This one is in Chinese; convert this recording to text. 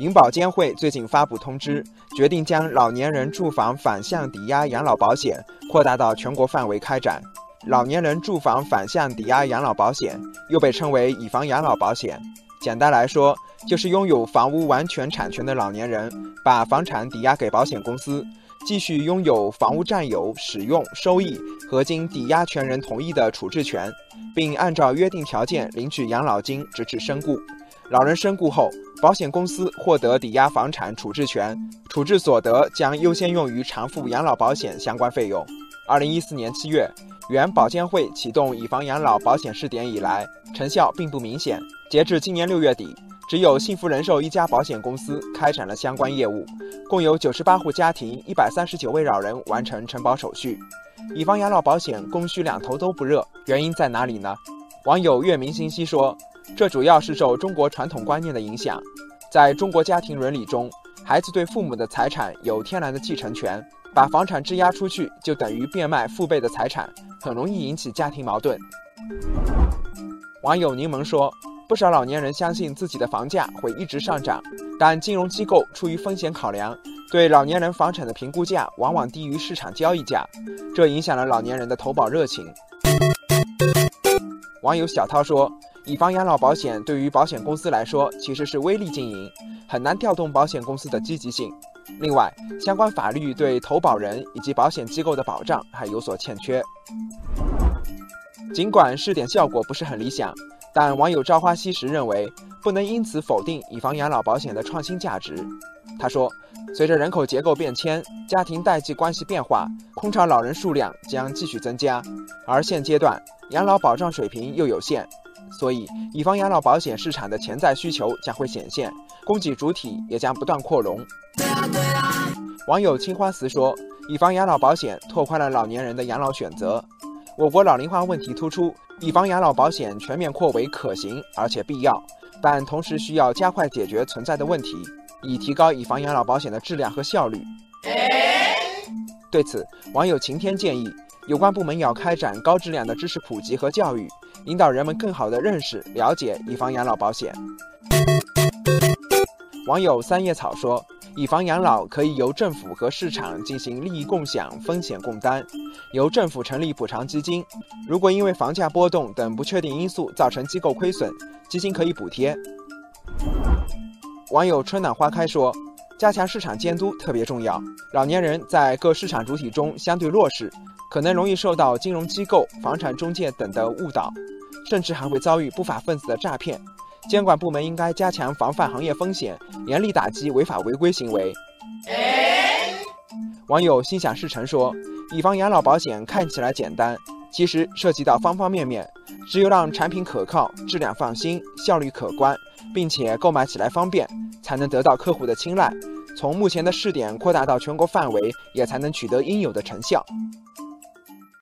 银保监会最近发布通知，决定将老年人住房反向抵押养老保险扩大到全国范围开展。老年人住房反向抵押养老保险又被称为以房养老保险。简单来说，就是拥有房屋完全产权的老年人，把房产抵押给保险公司，继续拥有房屋占有、使用、收益和经抵押权人同意的处置权，并按照约定条件领取养老金直至身故。老人身故后，保险公司获得抵押房产处置权，处置所得将优先用于偿付养老保险相关费用。二零一四年七月，原保监会启动以房养老保险试点以来，成效并不明显。截至今年六月底，只有幸福人寿一家保险公司开展了相关业务，共有九十八户家庭、一百三十九位老人完成承保手续。以房养老保险供需两头都不热，原因在哪里呢？网友月明星稀说。这主要是受中国传统观念的影响，在中国家庭伦理中，孩子对父母的财产有天然的继承权，把房产质押出去就等于变卖父辈的财产，很容易引起家庭矛盾。网友柠檬说，不少老年人相信自己的房价会一直上涨，但金融机构出于风险考量，对老年人房产的评估价往往低于市场交易价，这影响了老年人的投保热情。网友小涛说。以房养老保险对于保险公司来说其实是微利经营，很难调动保险公司的积极性。另外，相关法律对投保人以及保险机构的保障还有所欠缺。尽管试点效果不是很理想，但网友朝花夕拾认为不能因此否定以房养老保险的创新价值。他说：“随着人口结构变迁，家庭代际关系变化，空巢老人数量将继续增加，而现阶段养老保障水平又有限。”所以，以房养老保险市场的潜在需求将会显现，供给主体也将不断扩容。网友青花瓷说：“以房养老保险拓宽了老年人的养老选择。我国老龄化问题突出，以房养老保险全面扩围可行而且必要，但同时需要加快解决存在的问题，以提高以房养老保险的质量和效率。”对此，网友晴天建议，有关部门要开展高质量的知识普及和教育。引导人们更好地认识、了解以房养老保险。网友三叶草说：“以房养老可以由政府和市场进行利益共享、风险共担，由政府成立补偿基金。如果因为房价波动等不确定因素造成机构亏损，基金可以补贴。”网友春暖花开说：“加强市场监督特别重要。老年人在各市场主体中相对弱势。”可能容易受到金融机构、房产中介等的误导，甚至还会遭遇不法分子的诈骗。监管部门应该加强防范行业风险，严厉打击违法违规行为。网友心想事成说：“以房养老保险看起来简单，其实涉及到方方面面。只有让产品可靠、质量放心、效率可观，并且购买起来方便，才能得到客户的青睐。从目前的试点扩大到全国范围，也才能取得应有的成效。”